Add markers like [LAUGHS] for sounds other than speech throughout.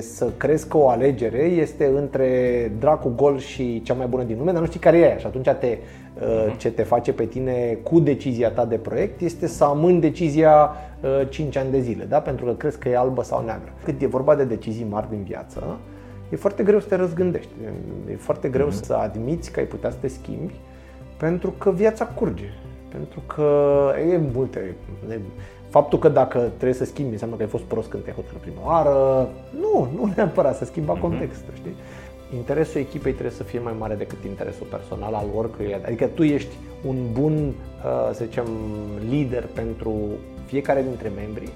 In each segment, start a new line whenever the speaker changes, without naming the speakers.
Să crezi că o alegere este între dracu gol și cea mai bună din lume, dar nu știi care e aia. Și atunci te, uh, ce te face pe tine cu decizia ta de proiect este să amâni decizia 5 ani de zile, da? pentru că crezi că e albă sau neagră. Cât e vorba de decizii mari din viață, e foarte greu să te răzgândești. E foarte greu mm-hmm. să admiți că ai putea să te schimbi, pentru că viața curge. Pentru că e multe. Faptul că dacă trebuie să schimbi înseamnă că ai fost prost când te-ai hotărât prima oară. Nu, nu neapărat să schimba mm-hmm. contextul, știi? Interesul echipei trebuie să fie mai mare decât interesul personal al oricăruia. Adică tu ești un bun, uh, să zicem, lider pentru fiecare dintre membri,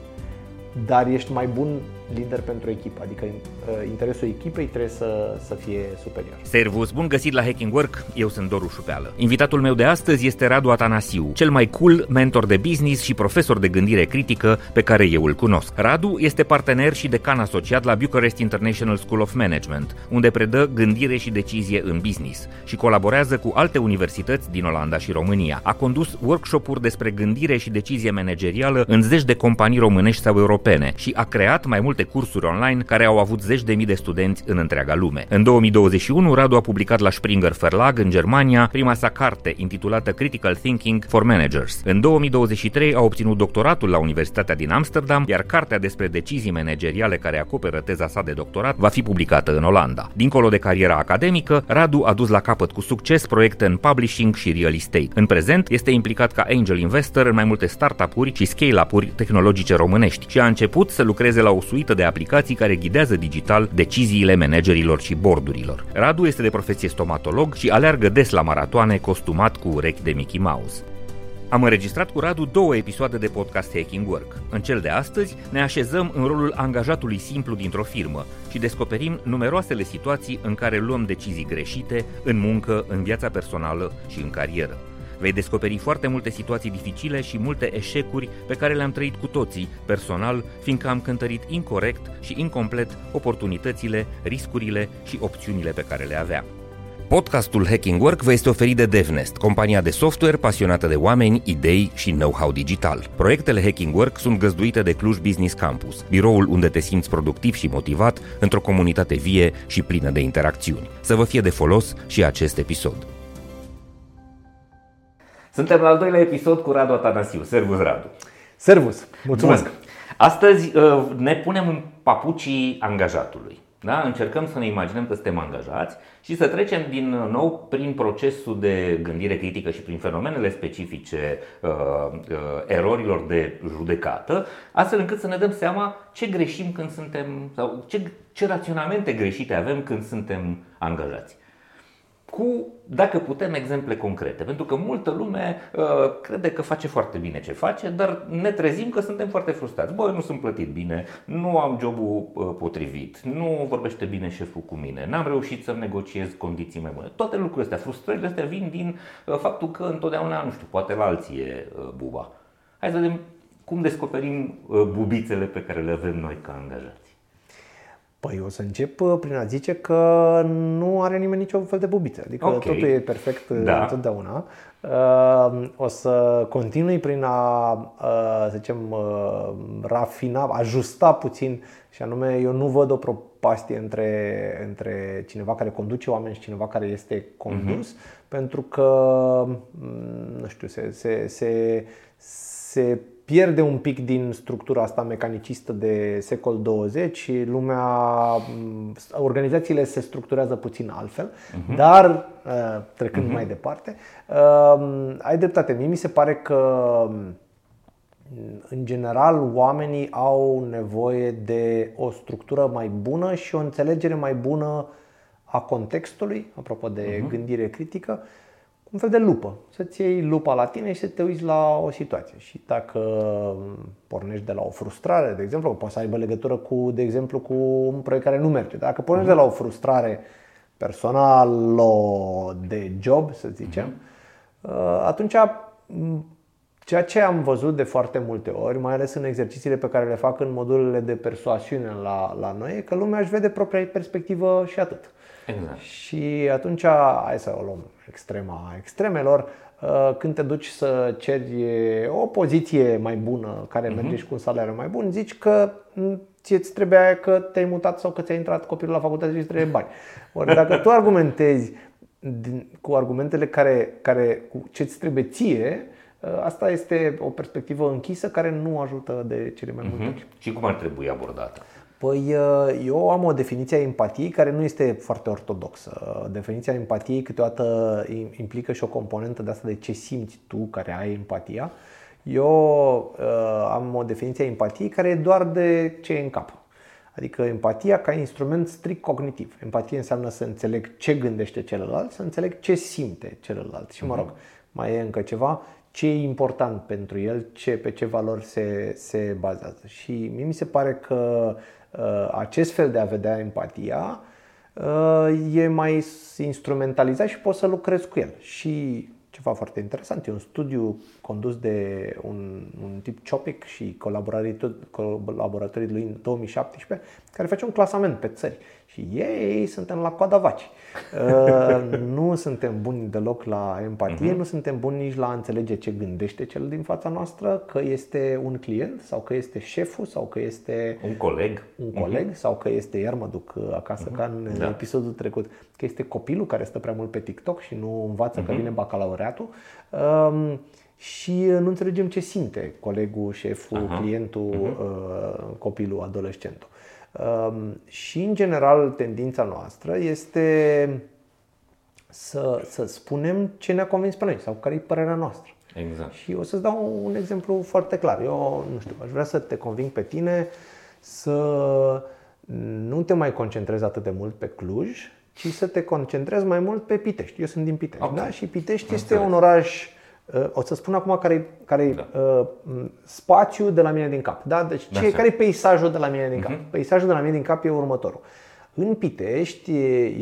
dar ești mai bun lider pentru echipă, adică uh, interesul echipei trebuie să, să fie superior.
Servus, bun găsit la Hacking Work, eu sunt Doru Șupeală. Invitatul meu de astăzi este Radu Atanasiu, cel mai cool mentor de business și profesor de gândire critică pe care eu îl cunosc. Radu este partener și decan asociat la Bucharest International School of Management, unde predă gândire și decizie în business și colaborează cu alte universități din Olanda și România. A condus workshop-uri despre gândire și decizie managerială în zeci de companii românești sau europene și a creat mai mult multe cursuri online care au avut zeci de mii de studenți în întreaga lume. În 2021, Radu a publicat la Springer Verlag în Germania prima sa carte intitulată Critical Thinking for Managers. În 2023 a obținut doctoratul la Universitatea din Amsterdam, iar cartea despre decizii manageriale care acoperă teza sa de doctorat va fi publicată în Olanda. Dincolo de cariera academică, Radu a dus la capăt cu succes proiecte în publishing și real estate. În prezent, este implicat ca angel investor în mai multe startup-uri și scale-up-uri tehnologice românești și a început să lucreze la o suită suită de aplicații care ghidează digital deciziile managerilor și bordurilor. Radu este de profesie stomatolog și aleargă des la maratoane costumat cu urechi de Mickey Mouse. Am înregistrat cu Radu două episoade de podcast Hacking Work. În cel de astăzi ne așezăm în rolul angajatului simplu dintr-o firmă și descoperim numeroasele situații în care luăm decizii greșite în muncă, în viața personală și în carieră. Vei descoperi foarte multe situații dificile și multe eșecuri pe care le-am trăit cu toții, personal, fiindcă am cântărit incorrect și incomplet oportunitățile, riscurile și opțiunile pe care le aveam. Podcastul Hacking Work vă este oferit de DevNest, compania de software pasionată de oameni, idei și know-how digital. Proiectele Hacking Work sunt găzduite de Cluj Business Campus, biroul unde te simți productiv și motivat într-o comunitate vie și plină de interacțiuni. Să vă fie de folos și acest episod. Suntem la al doilea episod cu Radu Atanasiu. Servus, Radu!
Servus! Mulțumesc! Bun.
Astăzi uh, ne punem în papucii angajatului. Da? Încercăm să ne imaginăm că suntem angajați și să trecem din nou prin procesul de gândire critică și prin fenomenele specifice uh, uh, erorilor de judecată, astfel încât să ne dăm seama ce greșim când suntem sau ce, ce raționamente greșite avem când suntem angajați cu, dacă putem, exemple concrete. Pentru că multă lume uh, crede că face foarte bine ce face, dar ne trezim că suntem foarte frustrați. Băi, nu sunt plătit bine, nu am jobul uh, potrivit, nu vorbește bine șeful cu mine, n-am reușit să negociez condiții mai bune. Toate lucrurile astea, frustrările astea vin din uh, faptul că întotdeauna, nu știu, poate la alții e uh, buba. Hai să vedem cum descoperim uh, bubițele pe care le avem noi ca angajați.
Păi o să încep uh, prin a zice că nu are nimeni niciun fel de bubiță. Adică okay. totul e perfect uh, da. întotdeauna. Uh, o să continui prin a, să zicem, rafina, ajusta puțin și anume eu nu văd o propastie între, între cineva care conduce oameni și cineva care este condus, uh-huh. pentru că, mm, nu știu, se, se, se, se pierde un pic din structura asta mecanicistă de secol 20 și lumea, mm, organizațiile se structurează puțin altfel, uh-huh. dar uh, trecând uh-huh. mai departe, uh, ai dreptate. Mie mi se pare că mm, în general oamenii au nevoie de o structură mai bună și o înțelegere mai bună a contextului, apropo de uh-huh. gândire critică, un fel de lupă. Să-ți iei lupa la tine și să te uiți la o situație. Și dacă pornești de la o frustrare, de exemplu, poate să aibă legătură cu, de exemplu, cu un proiect care nu merge. Dacă pornești de la o frustrare personală de job, să zicem, uh-huh. atunci ceea ce am văzut de foarte multe ori, mai ales în exercițiile pe care le fac în modulele de persoasiune la, la noi, e că lumea își vede propria perspectivă și atât. Exact. Și atunci, hai să o luăm extrema extremelor, uh, când te duci să ceri o poziție mai bună, care uh-huh. merge și cu un salariu mai bun, zici că ție îți trebuia că te-ai mutat sau că ți-a intrat copilul la facultate și îți trebuie bani. Ori dacă tu argumentezi cu argumentele care, care cu ce îți trebuie ție, ă, asta este o perspectivă închisă care nu ajută de cele mai multe ori.
Uh-huh. Și cum ar trebui abordată?
Păi ă, eu am o definiție a empatiei care nu este foarte ortodoxă. Definiția empatiei câteodată implică și o componentă de asta de ce simți tu care ai empatia. Eu uh, am o definiție a empatiei care e doar de ce e în cap. Adică empatia ca instrument strict cognitiv. Empatie înseamnă să înțeleg ce gândește celălalt, să înțeleg ce simte celălalt. Și mă mhm. rog, mai e încă ceva, ce e important pentru el, ce, pe ce valori se, se bazează. Și mie mi se pare că uh, acest fel de a vedea empatia uh, e mai instrumentalizat și poți să lucrezi cu el. Și ceva foarte interesant. E un studiu condus de un, un tip Ciopic și colaboratorii lui în 2017 care face un clasament pe țări. Și ei suntem la coada vaci. Uh, [LAUGHS] nu suntem buni deloc la empatie, uh-huh. nu suntem buni nici la a înțelege ce gândește cel din fața noastră, că este un client sau că este șeful sau că este
un coleg,
un coleg uh-huh. sau că este, iar mă duc acasă uh-huh. ca în da. episodul trecut, că este copilul care stă prea mult pe TikTok și nu învață uh-huh. că vine bacalaureatul. Um, și nu înțelegem ce simte colegul, șeful, uh-huh. clientul, uh-huh. copilul, adolescentul. Um, și, în general, tendința noastră este să, să spunem ce ne-a convins pe noi sau care e părerea noastră.
Exact.
Și o să-ți dau un exemplu foarte clar. Eu, nu știu, aș vrea să te conving pe tine să nu te mai concentrezi atât de mult pe Cluj, ci să te concentrezi mai mult pe Pitești. Eu sunt din Pitești, okay. da? Și Pitești este un oraș Uh, o să spun acum care e care da. uh, spațiul de la mine din cap. Da? Deci da, ce, care e peisajul de la mine din cap? Uh-huh. Peisajul de la mine din cap e următorul. În Pitești,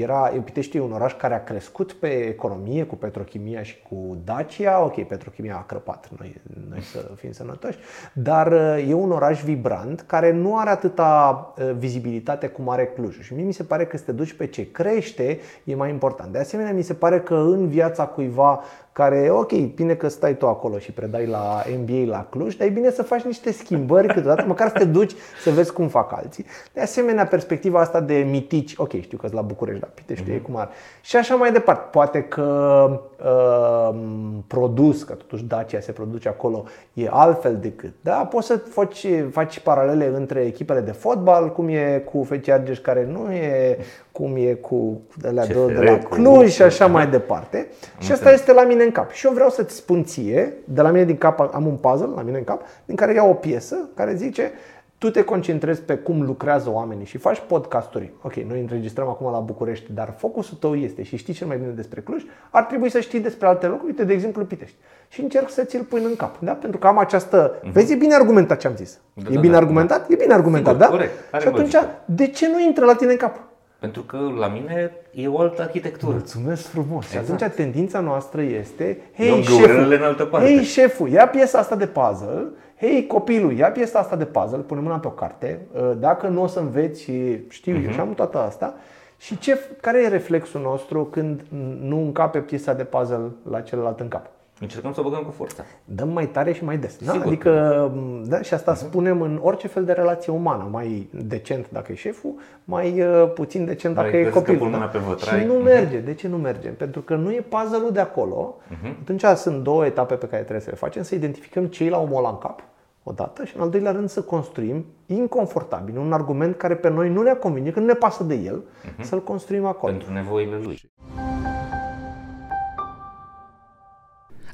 era, Pitești e un oraș care a crescut pe economie cu petrochimia și cu Dacia. Ok, petrochimia a crăpat, noi, noi să fim sănătoși, dar uh, e un oraș vibrant care nu are atâta uh, vizibilitate cum are Clujul. Și mie mi se pare că să te duci pe ce crește e mai important. De asemenea, mi se pare că în viața cuiva care, ok, bine că stai tu acolo și predai la MBA la Cluj, dar e bine să faci niște schimbări câteodată, măcar să te duci să vezi cum fac alții. De asemenea, perspectiva asta de mitici, ok, știu că la București, dar Pitești mm-hmm. cum ar. Și așa mai departe. Poate că uh, produs, că totuși Dacia se produce acolo, e altfel decât. Da? Poți să faci, faci paralele între echipele de fotbal, cum e cu FC Argeș, care nu e cum e cu de la, de la Cluj și așa mai departe. Și asta este la mine în cap. Și eu vreau să-ți spun ție, de la mine din cap am un puzzle la mine în cap, din care iau o piesă care zice tu te concentrezi pe cum lucrează oamenii și faci podcasturi. Ok, noi înregistrăm acum la București, dar focusul tău este și știi cel mai bine despre Cluj, ar trebui să știi despre alte locuri, uite, de exemplu, Pitești. Și încerc să ți-l pui în cap, da? Pentru că am această... Uh-huh. Vezi, e bine argumentat ce am zis. Da, e da, bine da, argumentat? Da. E bine argumentat, Sigur, da?
Corect.
Are și atunci, logică. de ce nu intră la tine în cap?
Pentru că la mine e o altă arhitectură.
Mulțumesc frumos. Exact. Și atunci tendința noastră este, hei șeful,
în altă parte.
hei șeful, ia piesa asta de puzzle, hei copilul, ia piesa asta de puzzle, pune mâna pe o carte, ă, dacă nu o să înveți, știu uh-huh. eu mhm. și am toată asta, și ce, care e reflexul nostru când nu încape piesa de puzzle la celălalt în cap?
Încercăm să o băgăm cu forța.
Dăm mai tare și mai des. Da? Adică, da? și asta uh-huh. spunem în orice fel de relație umană. Mai decent dacă e șeful, mai uh, puțin decent dacă e copilul. Da?
Pe
și nu merge. De ce nu merge? Pentru că nu e puzzle-ul de acolo. Uh-huh. Atunci sunt două etape pe care trebuie să le facem. Să identificăm ce la omul ăla în cap odată și în al doilea rând să construim inconfortabil un argument care pe noi nu ne-a convine, că nu ne pasă de el, uh-huh. să-l construim acolo.
Pentru nevoile lui.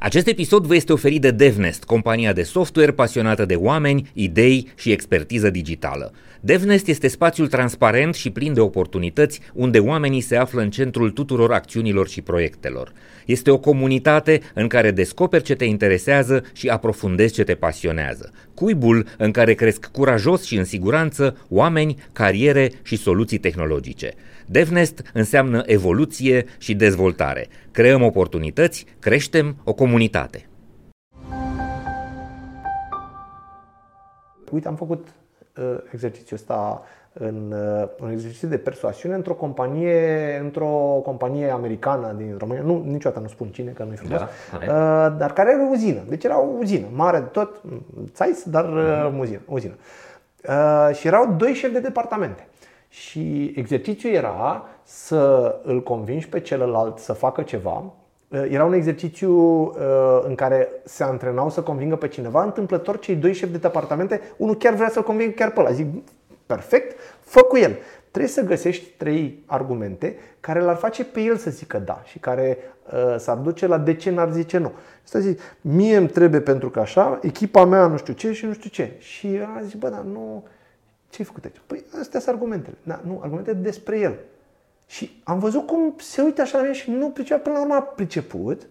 Acest episod vă este oferit de DevNest, compania de software pasionată de oameni, idei și expertiză digitală. DevNest este spațiul transparent și plin de oportunități unde oamenii se află în centrul tuturor acțiunilor și proiectelor. Este o comunitate în care descoperi ce te interesează și aprofundezi ce te pasionează. Cuibul în care cresc curajos și în siguranță oameni, cariere și soluții tehnologice. DevNest înseamnă evoluție și dezvoltare. Creăm oportunități, creștem o comunitate.
Uite, am făcut uh, exercițiul ăsta în uh, un exercițiu de persoasiune într-o companie, într-o companie americană din România, nu, niciodată nu spun cine, că nu-i frumos, da, uh, dar care are o uzină. Deci era o uzină, mare de tot, țais, dar uh, mhm. uzină. uzină. Uh, și erau doi șefi de departamente. Și exercițiul era să îl convingi pe celălalt să facă ceva. Uh, era un exercițiu uh, în care se antrenau să convingă pe cineva. Întâmplător, cei doi șefi de departamente, unul chiar vrea să-l convingă chiar pe ăla. Zic, perfect, fă cu el. Trebuie să găsești trei argumente care l-ar face pe el să zică da și care uh, s-ar duce la de ce n-ar zice nu. Asta zic, mie îmi trebuie pentru că așa, echipa mea nu știu ce și nu știu ce. Și a zis, bă, dar nu, ce ai făcut aici? Păi astea sunt argumentele. Da, nu, argumentele despre el. Și am văzut cum se uită așa la mine și nu pricepea, până la urmă a priceput.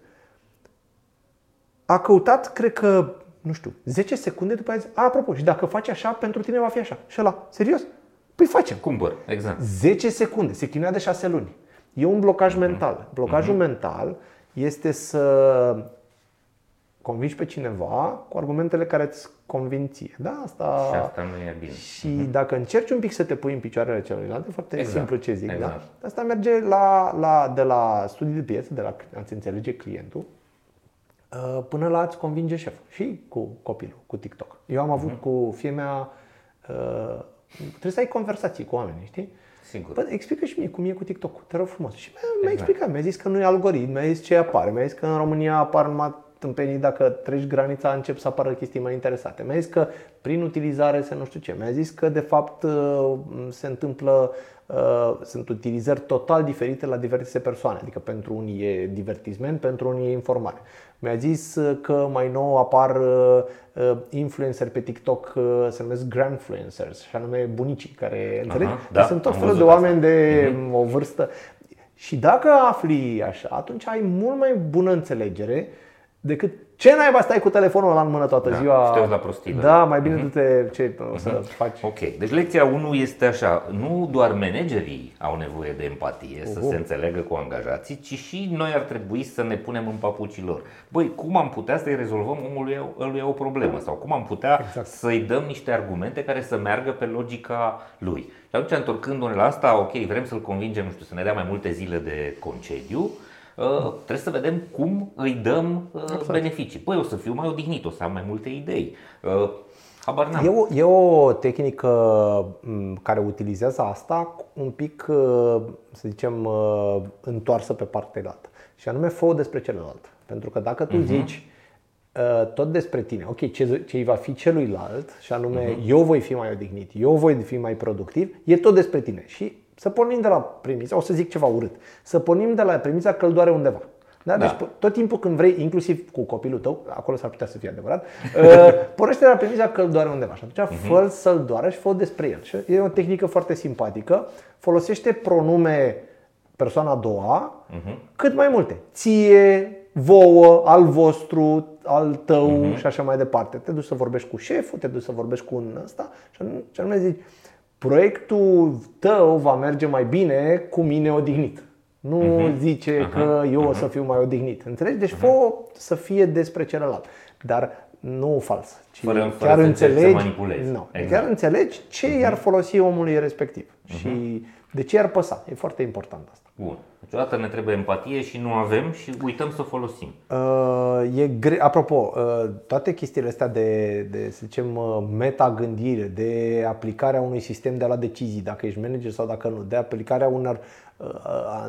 A căutat, cred că, nu știu, 10 secunde după aia zis, a, apropo, și dacă faci așa, pentru tine va fi așa. Și ăla, serios? Păi facem.
Cumpăr, exact.
10 secunde, se chinuia de 6 luni. E un blocaj mm-hmm. mental. Blocajul mm-hmm. mental este să convingi pe cineva cu argumentele care îți convin ție. Da,
asta... Și asta nu e bine.
Și mm-hmm. dacă încerci un pic să te pui în picioarele celuilalt, e foarte exact. simplu ce zic. Da? Exact. Da? Asta merge la, la, de la studii de piață, de la a-ți înțelege clientul, uh, până la a-ți convinge șeful. Și cu copilul, cu TikTok. Eu am avut mm-hmm. cu fie mea uh, Trebuie să ai conversații cu oamenii, știi?
Sigur.
Bă, explică și mie cum e cu TikTok, te rog frumos. Și mi-a, exact. explicat, mi-a zis că nu e algoritm, mi-a zis ce apare, mi-a zis că în România apar numai tâmpenii dacă treci granița încep să apară chestii mai interesate. Mi-a zis că prin utilizare se nu știu ce. Mi-a zis că de fapt uh, se întâmplă uh, sunt utilizări total diferite la diverse persoane. Adică pentru unii e divertisment, pentru unii e informare. Mi-a zis uh, că mai nou apar influencer pe TikTok, se numesc grandfluencers, și anume bunicii care, înțelegi? Da, sunt tot felul de oameni asta. de uh-huh. o vârstă. Și dacă afli așa, atunci ai mult mai bună înțelegere decât ce naiba stai cu telefonul ăla în mână toată
da,
ziua?
Și la prostii.
Da, mai bine uh-huh. du-te ce uh-huh. să faci.
Ok, deci lecția 1 este așa, nu doar managerii au nevoie de empatie, uh-huh. să se înțeleagă cu angajații, ci și noi ar trebui să ne punem în papucii lor. Băi, cum am putea să-i rezolvăm omului ăluia o problemă? Sau cum am putea exact. să-i dăm niște argumente care să meargă pe logica lui? Și atunci, întorcându-ne la asta, ok, vrem să-l convingem, nu știu, să ne dea mai multe zile de concediu, Uh, trebuie să vedem cum îi dăm uh, exact. beneficii. Păi o să fiu mai odihnit, o să am mai multe idei. Uh, habar n-am.
E, o, e o tehnică care utilizează asta un pic, să zicem, întoarsă pe partea altă. Și anume, fă despre celălalt. Pentru că dacă tu uh-huh. zici tot despre tine, ok, ce, ce va fi celuilalt, și anume, uh-huh. eu voi fi mai odihnit, eu voi fi mai productiv, e tot despre tine. Și să pornim de la premisa, o să zic ceva urât, să pornim de la premisa că îl doare undeva. Da? Da. Deci tot timpul când vrei, inclusiv cu copilul tău, acolo s-ar putea să fie adevărat, [LAUGHS] uh, pornește de la premisa că îl doare undeva. Și atunci uh-huh. fă să-l doară și fă despre el. Și e o tehnică foarte simpatică. Folosește pronume persoana a doua, uh-huh. cât mai multe. Ție, vouă, al vostru, al tău uh-huh. și așa mai departe. Te duci să vorbești cu șeful, te duci să vorbești cu un ăsta și anume zici, proiectul tău va merge mai bine cu mine odihnit. Nu uh-huh. zice uh-huh. că eu uh-huh. o să fiu mai odihnit. Înțelegi? Deci uh-huh. fă să fie despre celălalt. Dar nu fals.
Ci fără, fără chiar înțelegi, să manipulezi.
Nu, exact. Chiar înțelegi ce uh-huh. i-ar folosi omului respectiv. Uh-huh. Și de ce ar păsa. E foarte important asta.
Bun. Niciodată ne trebuie empatie și nu avem și uităm să o folosim.
Uh, e gre- Apropo, uh, toate chestiile astea de, de, să zicem, uh, meta-gândire, de aplicarea unui sistem de la decizii, dacă ești manager sau dacă nu, de aplicarea unor uh, uh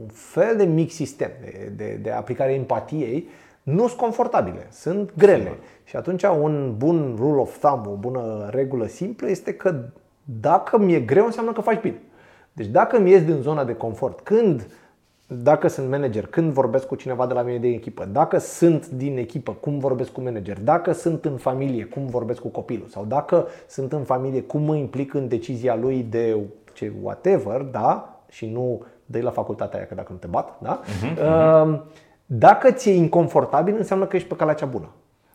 un fel de mic sistem de, de, de aplicare empatiei, nu sunt confortabile, sunt grele. Sigur. Și atunci un bun rule of thumb, o bună regulă simplă este că dacă mi-e greu, înseamnă că faci bine. Deci dacă îmi ies din zona de confort, când, dacă sunt manager, când vorbesc cu cineva de la mine de echipă, dacă sunt din echipă, cum vorbesc cu manager, dacă sunt în familie, cum vorbesc cu copilul sau dacă sunt în familie, cum mă implic în decizia lui de ce whatever, da, și nu dă la facultatea aia că dacă nu te bat, da? Uh-huh, Dacă ți-e inconfortabil, înseamnă că ești pe calea cea bună.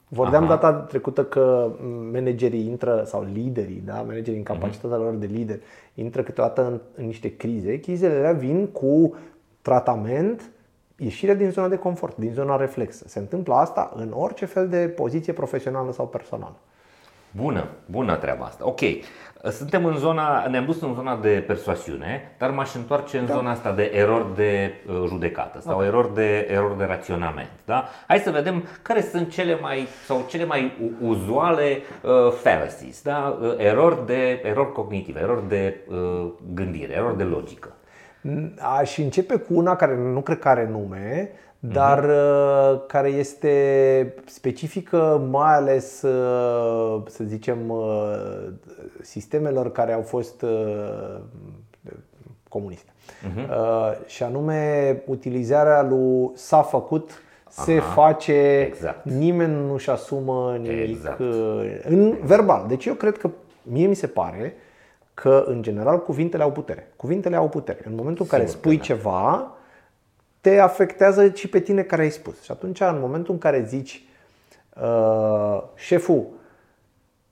Vorbeam Aha. data trecută că managerii intră, sau liderii, da? managerii în mhm. capacitatea lor de lider, intră câteodată în, în niște crize. Crizele alea vin cu tratament, ieșirea din zona de confort, din zona reflexă. Se întâmplă asta în orice fel de poziție profesională sau personală.
Bună, bună treaba asta. Ok, suntem în zona, ne-am dus în zona de persoasiune, dar m-aș întoarce în da. zona asta de erori de uh, judecată sau okay. erori de, erori de raționament. Da? Hai să vedem care sunt cele mai sau cele mai uzuale uh, fallacies, da? Uh, erori de erori cognitive, erori de uh, gândire, erori de logică.
Aș începe cu una care nu cred că are nume, dar uh-huh. care este specifică mai ales, uh, să zicem, uh, sistemelor care au fost comuniste. Uh-huh. Și anume utilizarea lui s-a făcut, se Aha, face, exact. nimeni nu-și asumă nimic exact. în verbal. Deci eu cred că, mie mi se pare că în general cuvintele au putere. Cuvintele au putere. În momentul în care spui ceva, te afectează și pe tine care ai spus. Și atunci, în momentul în care zici uh, șeful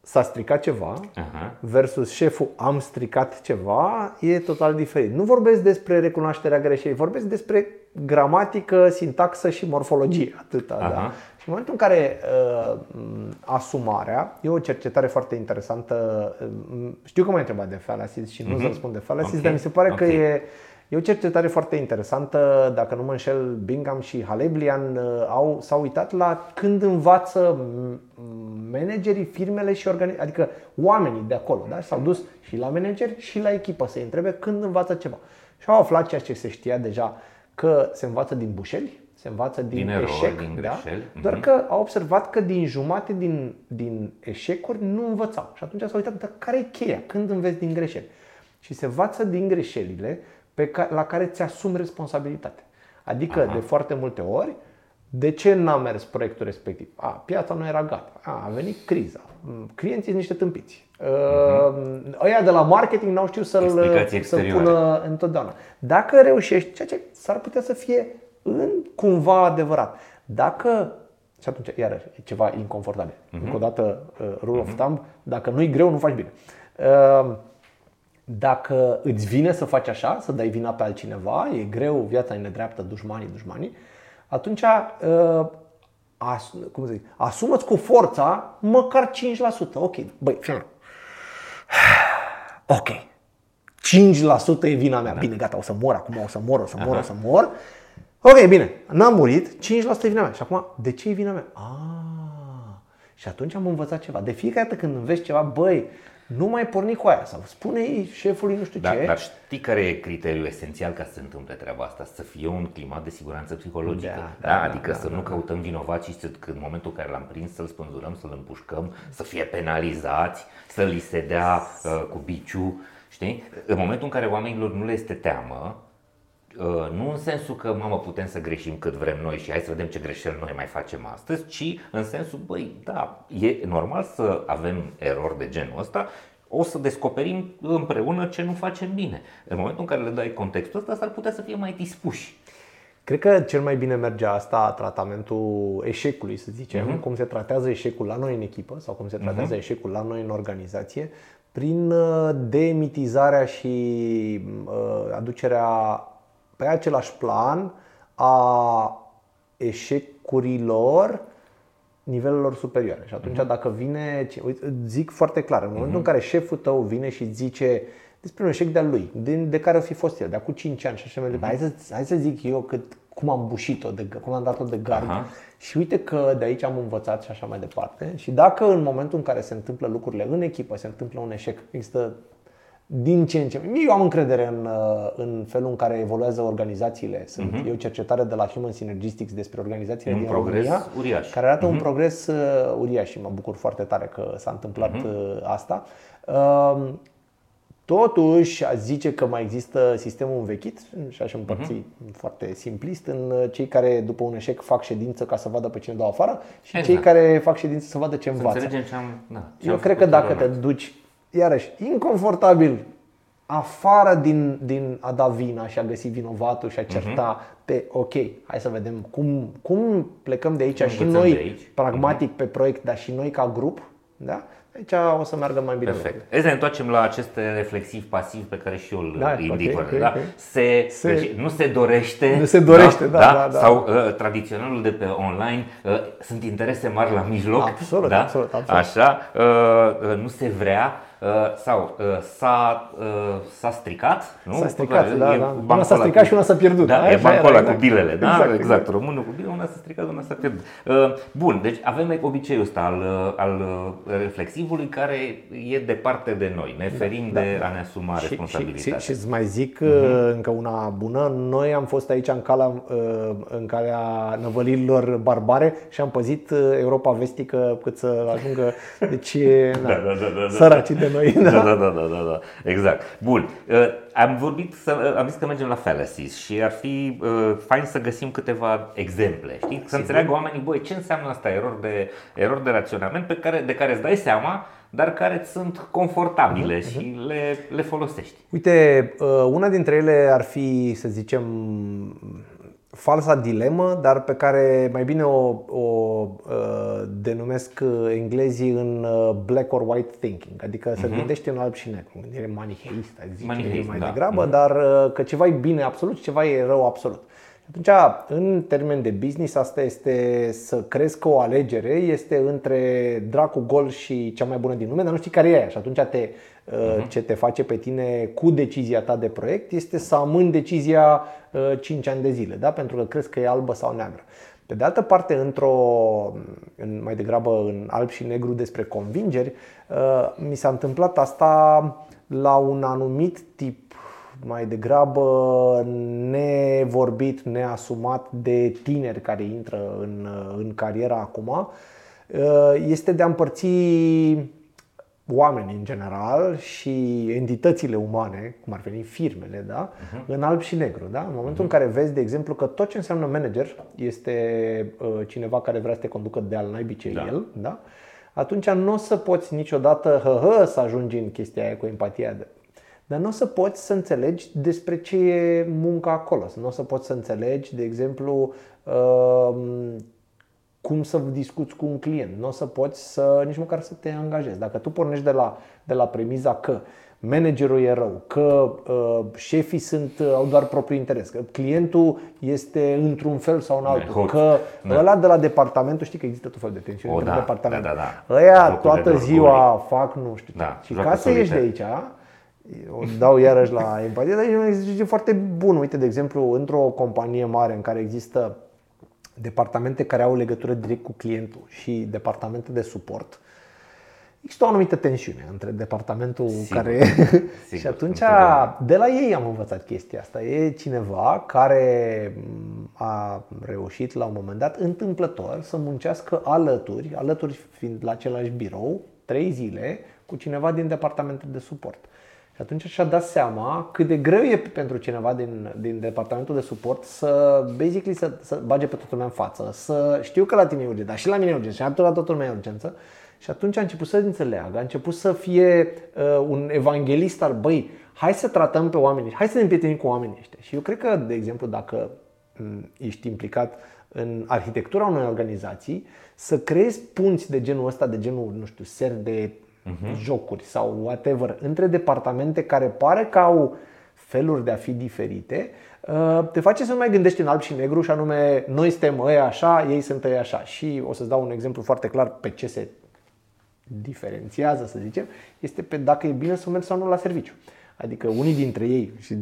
s-a stricat ceva uh-huh. versus șeful am stricat ceva, e total diferit. Nu vorbesc despre recunoașterea greșelii, vorbesc despre gramatică, sintaxă și morfologie. Atâta, uh-huh. da? Și în momentul în care uh, asumarea, e o cercetare foarte interesantă, uh, știu că m-ai întrebat de fallacies și nu uh-huh. răspund de fallacies, okay. dar mi se pare okay. că e E o cercetare foarte interesantă, dacă nu mă înșel, Bingham și Haleblian uh, au, s-au uitat la când învață managerii, firmele și organi- adică oamenii de acolo, da? s-au dus și la manageri și la echipă să-i întrebe când învață ceva. Și au aflat ceea ce se știa deja, că se învață din bușeli, se învață din, din erori, eșec, din da? doar mhm. că au observat că din jumate din, din eșecuri nu învățau. Și atunci s-au uitat, dar care e cheia? Când înveți din greșeli? Și se învață din greșelile pe care, la care ți asumi responsabilitate. Adică, Aha. de foarte multe ori, de ce n-a mers proiectul respectiv? A, piața nu era gata. A, a venit criza. Mm, clienții sunt niște tâmpiți. Uh-huh. Ăia de la marketing n-au știut să-l, să pună întotdeauna. Dacă reușești, ceea ce s-ar putea să fie în cumva adevărat. Dacă și atunci, iarăși, e ceva inconfortabil. Uh-huh. Încă o dată, uh, rule uh-huh. of thumb, dacă nu-i greu, nu faci bine. Uh, dacă îți vine să faci așa, să dai vina pe altcineva, e greu, viața e nedreaptă, dușmanii, dușmanii, atunci uh, as, cum zic, asumă-ți cu forța măcar 5%. Ok, băi, fii Ok, 5% e vina mea. Da. Bine, gata, o să mor acum, o să mor, o să mor, Aha. o să mor. Ok, bine, n-am murit, 5% e vina mea. Și acum, de ce e vina mea? Ah, și atunci am învățat ceva. De fiecare dată când înveți ceva, băi, nu mai porni cu aia sau spune șefului nu știu
dar,
ce.
Dar știi care e criteriul esențial ca să se întâmple treaba asta? Să fie un climat de siguranță psihologică. Da, da, da, adică da, să da, nu da. căutăm vinovați și să, în momentul în care l-am prins să-l spânzurăm, să-l împușcăm, să fie penalizați, să li se dea uh, cu biciu. Știi? În momentul în care oamenilor nu le este teamă, Uh, nu în sensul că, mamă, putem să greșim cât vrem noi și hai să vedem ce greșeli noi mai facem astăzi, ci în sensul, băi, da, e normal să avem erori de genul ăsta, o să descoperim împreună ce nu facem bine. În momentul în care le dai contextul ăsta, s-ar putea să fie mai dispuși.
Cred că cel mai bine merge asta, tratamentul eșecului, să zicem, uh-huh. cum se tratează eșecul la noi în echipă sau cum se tratează uh-huh. eșecul la noi în organizație, prin uh, demitizarea și uh, aducerea pe același plan a eșecurilor nivelelor superioare. Și atunci mm-hmm. dacă vine, uite, zic foarte clar, în momentul mm-hmm. în care șeful tău vine și zice despre un eșec de-al lui, de, de care a fi fost el, de acum 5 ani și așa mai departe, mm-hmm. hai, să, hai să zic eu cât, cum am bușit-o, de, cum am dat-o de gard Aha. și uite că de aici am învățat și așa mai departe. Și dacă în momentul în care se întâmplă lucrurile în echipă, se întâmplă un eșec, există din ce în ce. Eu am încredere în, uh, în felul în care evoluează organizațiile. Sunt, uh-huh. E o cercetare de la Human Synergistics despre organizațiile
un din progres România, uriaș.
care arată uh-huh. un mhm. progres uh, uriaș și mă bucur foarte tare că s-a întâmplat uh-huh. asta. Uh, Totuși, aș zice că mai există sistemul învechit și aș împărți uh-huh. foarte simplist în uh, cei care după un eșec fac ședință ca să vadă pe cine dau afară și exact. cei care fac ședință să vadă ce învață.
Să ce am, da,
ce Eu cred că dacă te duci iarăși, inconfortabil afară din, din a da vina și a găsi vinovatul și a certa uh-huh. pe ok, hai să vedem cum, cum plecăm de aici cum și noi, de aici. pragmatic uh-huh. pe proiect, dar și noi ca grup, da? aici o să meargă mai bine.
Perfect. Hai să ne întoarcem la acest reflexiv pasiv pe care și eu îl da, indic. Okay, okay, da? Se, se, deci, nu se dorește.
Nu se dorește, da, da, da,
da. Sau uh, tradiționalul de pe online, uh, sunt interese mari la mijloc.
Absolut,
da?
absolut, absolut.
Așa, uh, uh, nu se vrea Uh, sau uh, s-a, uh, s-a stricat, nu?
S-a stricat, e, da, da. Una s-a stricat cu... și una s-a pierdut.
Da, e bancul ăla exact. cu bilele, da? Exact, exact. exact. Românul cu bilele, una s-a stricat, una s-a pierdut. Bun, deci avem obiceiul ăsta al, al reflexivului care e departe de noi. Ne da, ferim da, de da. a ne asuma și, responsabilitatea.
Și, și, și îți mai zic uh-huh. încă una bună. Noi am fost aici în calea, în calea năvălirilor barbare și am păzit Europa vestică cât să ajungă. Deci, [LAUGHS] da, da, da, da, da. săracii de noi.
Da, da, da, da, da, da, exact. Bun. Uh, am vorbit, să, am zis că mergem la fallacies și ar fi uh, fain să găsim câteva exemple, știi? Să Sigur. înțeleagă oamenii, băi, ce înseamnă asta, erori de, erori de raționament pe care, de care îți dai seama dar care sunt confortabile uh-huh. și le, le folosești.
Uite, uh, una dintre ele ar fi, să zicem, falsa dilemă, dar pe care mai bine o, o uh, denumesc uh, englezii în uh, black or white thinking, adică uh-huh. se mhm. gândește în alb și negru, gândire manicheistă, zice Manicheist, mai da. degrabă, uh-huh. dar uh, că ceva e bine absolut și ceva e rău absolut. Atunci, în termen de business, asta este să crezi că o alegere este între dracu gol și cea mai bună din lume, dar nu știi care e aia. Și atunci te, uh-huh. Ce te face pe tine cu decizia ta de proiect este să amâni decizia 5 uh, ani de zile, da? pentru că crezi că e albă sau neagră. Pe de altă parte, într-o, în, mai degrabă în alb și negru despre convingeri, uh, mi s-a întâmplat asta la un anumit tip mai degrabă nevorbit, neasumat de tineri care intră în, în cariera acum, este de a împărți oamenii în general și entitățile umane, cum ar veni firmele, da? uh-huh. în alb și negru. Da? În momentul uh-huh. în care vezi, de exemplu, că tot ce înseamnă manager este uh, cineva care vrea să te conducă de al naibii ce da. el, da? atunci nu o să poți niciodată hă, hă, să ajungi în chestia aia cu empatia dar nu o să poți să înțelegi despre ce e munca acolo. Nu o să poți să înțelegi, de exemplu, um, cum să discuți cu un client. Nu o să poți să nici măcar să te angajezi. Dacă tu pornești de la, de la premiza că managerul e rău, că uh, șefii sunt, uh, au doar propriul interes, că clientul este într-un fel sau în altul, că da. ăla de la departamentul, știi că există tot fel de tensiuni
între
da, departamente.
Da, da, da.
Ăia toată ziua fac nu știu da, Și ca să ieși de aici, o dau iarăși la empatie, dar e un exercițiu foarte bun. Uite, de exemplu, într-o companie mare în care există departamente care au legătură direct cu clientul și departamente de suport, există o anumită tensiune între departamentul sigur, care... Sigur, [LAUGHS] și atunci, de la ei am învățat chestia asta. E cineva care a reușit la un moment dat, întâmplător, să muncească alături, alături fiind la același birou, trei zile, cu cineva din departamentul de suport. Și atunci și-a dat seama cât de greu e pentru cineva din, din departamentul de suport să, basically, să, să bage pe toată lumea în față, să știu că la tine e urgență, dar și la mine e urgență, și la toată lumea e urgență. Și atunci a început să înțeleagă, a început să fie uh, un evanghelist al, băi, hai să tratăm pe oamenii, hai să ne împrietenim cu oamenii ăștia. Și eu cred că, de exemplu, dacă ești implicat în arhitectura unei organizații, să creezi punți de genul ăsta, de genul, nu știu, ser de uh-huh. jocuri sau whatever, între departamente care pare că au feluri de a fi diferite, uh, te face să nu mai gândești în alb și negru și anume noi suntem ăia așa, ei sunt ăia așa. Și o să-ți dau un exemplu foarte clar pe ce se diferențiază, să zicem, este pe dacă e bine să mergi sau nu la serviciu. Adică unii dintre ei, și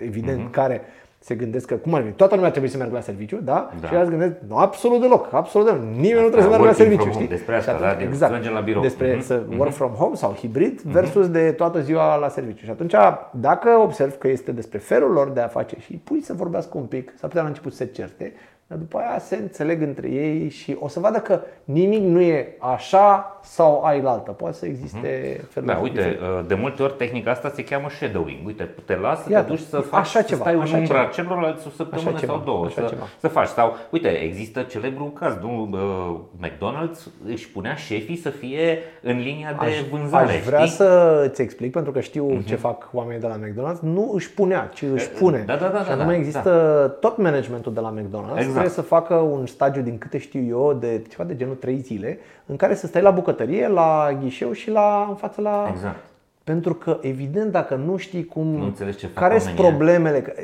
evident, uh-huh. care se gândesc că, cum ar fi, toată lumea trebuie să meargă la serviciu, da? da. Și alții gândesc, nu, absolut deloc, absolut deloc, nimeni da, nu trebuie să meargă la serviciu, știi?
Despre asta, atunci, da,
exact,
la birou.
Despre mm-hmm. să work from home sau hibrid mhm. versus mm-hmm. de toată ziua la serviciu. Și atunci, dacă observ că este despre felul lor de a face și pui să vorbească un pic, s-ar putea la început să se certe, dar după aia se înțeleg între ei și o să vadă că nimic nu e așa sau ai altă. Poate să existe
uh-huh. felul Da, uite, diferit. Uh, de multe ori tehnica asta se cheamă shadowing. Uite, te lasă, să te duci să faci, așa ceva, să stai în umbra celorlalți o săptămână așa sau două, așa să, ceva. să faci. Sau, uite, există celebrul caz, nu? Uh, McDonald's își punea șefii să fie în linia de
aș,
vânzare.
Aș vrea știi? să-ți explic, pentru că știu uh-huh. ce fac oamenii de la McDonald's. Nu își punea, ci își pune.
Da, da, da.
Și
anume
da, există da. tot managementul de la McDonald's trebuie să facă un stagiu, din câte știu eu, de ceva de genul 3 zile, în care să stai la bucătărie, la ghișeu și la, în față la...
Exact.
Pentru că, evident, dacă nu știi cum.
Nu înțelegi ce fac
care sunt problemele,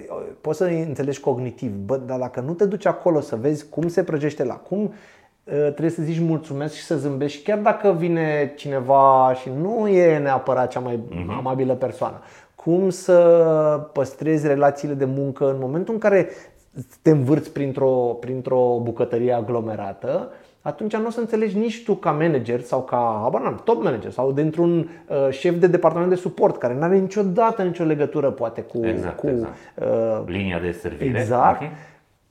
poți să înțelegi cognitiv, bă, dar dacă nu te duci acolo să vezi cum se prăjește la cum, ă, trebuie să zici mulțumesc și să zâmbești, chiar dacă vine cineva și nu e neapărat cea mai uh-huh. amabilă persoană. Cum să păstrezi relațiile de muncă în momentul în care te învârți printr-o, printr-o bucătărie aglomerată atunci nu o să înțelegi nici tu ca manager sau ca abanam, top manager sau dintr-un uh, șef de departament de suport care nu are niciodată nicio legătură poate cu,
exact,
cu
exact. Uh, linia de servire.
Exact. Okay.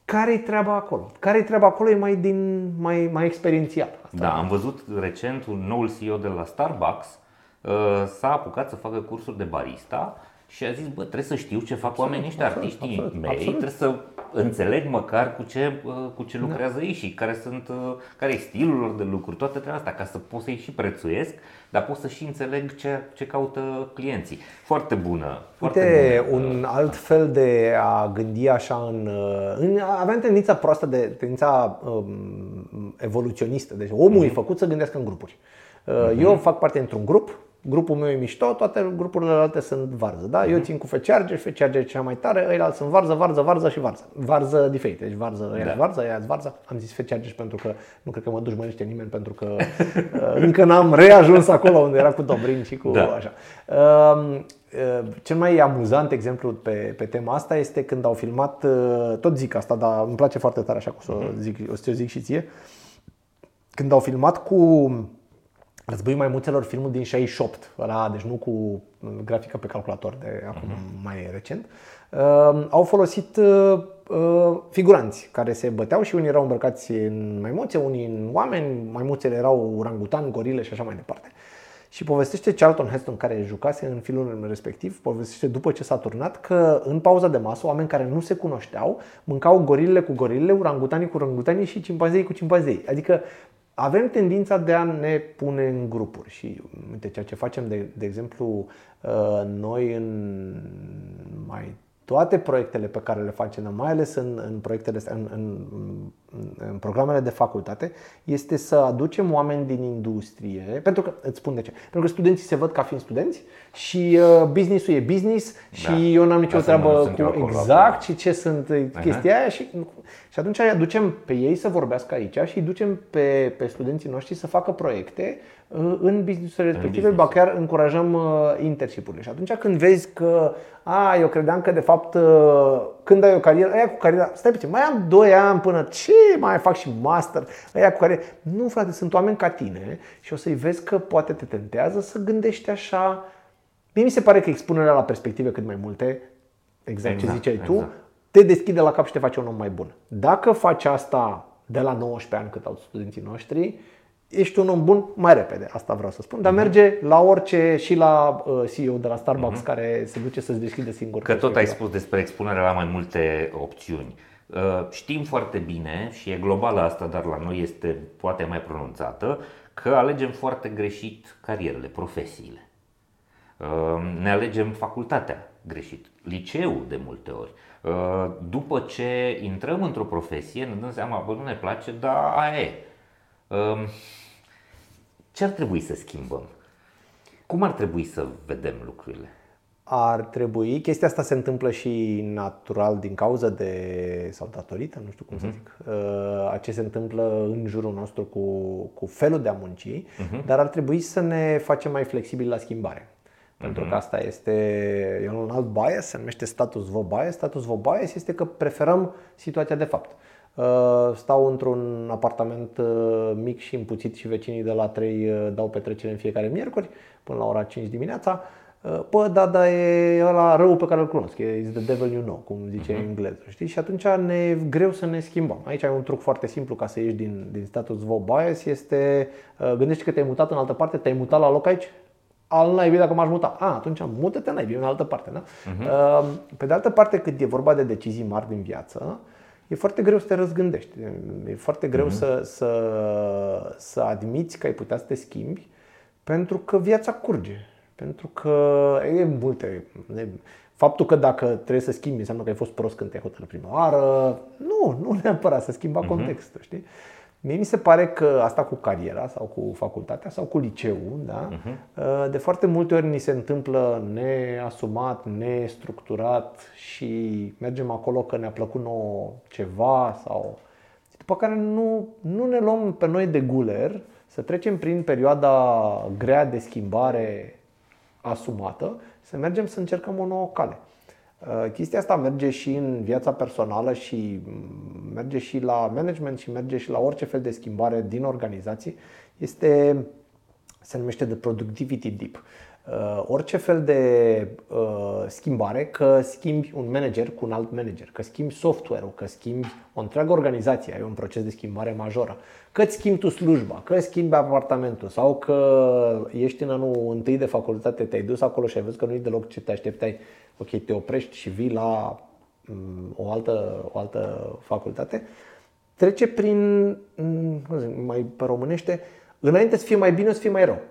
Care-i treaba acolo? Care-i treaba acolo e mai, din, mai, mai experiențial.
Asta da, am văzut recent un noul CEO de la Starbucks uh, s-a apucat să facă cursuri de barista și a zis, bă, trebuie să știu ce fac absolut, oamenii ăștia, artiștii absolut, mei, absolut. trebuie să înțeleg măcar cu ce, uh, cu ce da. lucrează da. ei și care sunt, uh, care e stilul lor de lucru, toate treaba asta, ca să pot să-i și prețuiesc, dar pot să și înțeleg ce, ce caută clienții. Foarte bună. Foarte
Uite, bună. un alt fel de a gândi așa în, uh, în aveam tendința proastă de tendința um, evoluționistă. Deci omul mm-hmm. e făcut să gândească în grupuri. Mm-hmm. Eu fac parte într-un grup, grupul meu e mișto, toate grupurile alte sunt varză. Da? Eu mhm. țin cu fecharger, fecharger cea mai tare, ăia sunt varză, varză, varză și varză. Varză diferite, deci varză, ăia da. varză, ăia varză. Am zis fecharger pentru că nu cred că mă dușmănește nimeni pentru că uh, încă n-am reajuns acolo unde era cu Dobrin și cu da. așa. Uh, uh, cel mai amuzant exemplu pe, pe tema asta este când au filmat, uh, tot zic asta, dar îmi place foarte tare așa cum să mhm. zic, o să o zic și ție, când au filmat cu Războiul maimuțelor, filmul din 68, ăla, deci nu cu grafică pe calculator de acum uh-huh. mai recent, uh, au folosit uh, uh, figuranți care se băteau și unii erau îmbrăcați în maimuțe, unii în oameni, maimuțele erau orangutani, gorile și așa mai departe. Și povestește Charlton Heston, care jucase în filmul respectiv, povestește după ce s-a turnat că în pauza de masă, oameni care nu se cunoșteau mâncau gorilele cu gorilele, urangutanii cu urangutanii și cimpanzei cu cimpanzei. Adică avem tendința de a ne pune în grupuri și uite, ceea ce facem, de, de exemplu, uh, noi în mai toate proiectele pe care le facem, mai ales în, în proiectele, în, în, în programele de facultate, este să aducem oameni din industrie, pentru că, îți spun de ce, pentru că studenții se văd ca fiind studenți și uh, business-ul e business și da. eu n-am nicio treabă cu acolo, exact acolo. și ce sunt uh-huh. chestia aia și, și atunci îi aducem pe ei să vorbească aici și îi ducem pe, pe studenții noștri să facă proiecte uh, în business-ul respective, în business. ba chiar încurajăm uh, internship-urile. Și atunci când vezi că, a, eu credeam că de fapt uh, când ai o carieră, aia cu cariera, stai puțin, mai am 2 ani până ce mai fac și master, aia cu care, nu frate, sunt oameni ca tine și o să-i vezi că poate te tentează să gândești așa. Mie mi se pare că expunerea la perspective cât mai multe, exact, exact ce ziceai exact. tu, te deschide la cap și te face un om mai bun. Dacă faci asta de la 19 ani cât au studenții noștri, ești un om bun mai repede, asta vreau să spun, dar mhm. merge la orice și la uh, CEO de la Starbucks uh-huh. care se duce să-ți deschide singur.
Că tot ai spus despre expunerea la mai multe opțiuni. Uh, știm foarte bine și e globală asta, dar la noi este poate mai pronunțată, că alegem foarte greșit carierele, profesiile. Uh, ne alegem facultatea greșit, liceul de multe ori. După ce intrăm într-o profesie, ne dăm seama, bă, nu ne place, dar aia e ce ar trebui să schimbăm? Cum ar trebui să vedem lucrurile?
Ar trebui, chestia asta se întâmplă și natural din cauza de, sau datorită, nu știu cum uh-huh. să mhm. zic, uh, a ce se întâmplă în jurul nostru cu, cu felul de a munci, uh-huh. dar ar trebui să ne facem mai flexibili la schimbare. Pentru uh-huh. că asta este e un alt bias, se numește status quo bias. Status quo bias este că preferăm situația de fapt. Uh, stau într-un apartament uh, mic și împuțit și vecinii de la 3 uh, dau petrecere în fiecare miercuri până la ora 5 dimineața. Pă, da, da, e ăla rău pe care îl cunosc, e the devil you know, cum zice uh-huh. în engleză, știi? Și atunci ne e greu să ne schimbăm. Aici ai un truc foarte simplu ca să ieși din, din status quo bias, este, gândește că te-ai mutat în altă parte, te-ai mutat la loc aici, al naibii dacă m-aș muta. A, atunci mută-te naibii în altă parte, da? Uh-huh. Pe de altă parte, când e vorba de decizii mari din viață, e foarte greu să te răzgândești. E foarte greu mm-hmm. să, să, să admiți că ai putea să te schimbi pentru că viața curge. Pentru că e multe. E, faptul că dacă trebuie să schimbi înseamnă că ai fost prost când te-ai hotărât prima oară. Nu, nu neapărat să schimba uh-huh. contextul, știi? Mie mi se pare că asta cu cariera sau cu facultatea sau cu liceul, da? uh-huh. de foarte multe ori ni se întâmplă neasumat, nestructurat și mergem acolo că ne-a plăcut nouă ceva sau după care nu, nu ne luăm pe noi de guler să trecem prin perioada grea de schimbare asumată, să mergem să încercăm o nouă cale. Uh, chestia asta merge și în viața personală și mm, merge și la management și merge și la orice fel de schimbare din organizații. Este, se numește de productivity dip. Uh, orice fel de uh, schimbare, că schimbi un manager cu un alt manager, că schimbi software-ul, că schimbi o întreagă organizație, ai un proces de schimbare majoră, că îți schimbi tu slujba, că schimbi apartamentul sau că ești în anul întâi de facultate, te-ai dus acolo și ai văzut că nu e deloc ce te așteptai, ok, te oprești și vii la um, o, altă, o altă facultate, trece prin, um, zic, mai pe românește, înainte să fie mai bine, să fie mai rău.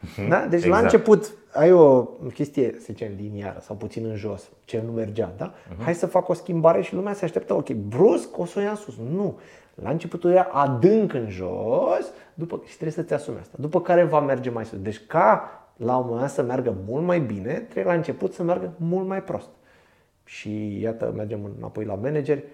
Mhm. Da? Deci exact. la început ai o chestie, să zicem, liniară sau puțin în jos, ce nu mergea, da? Uh-huh. Hai să fac o schimbare și lumea se așteptă, ok, brusc o să o ia în sus. Nu. La început o ia adânc în jos după, și trebuie să-ți asumi asta. După care va merge mai sus. Deci ca la un moment dat să meargă mult mai bine, trebuie la început să meargă mult mai prost. Și iată, mergem înapoi la manageri.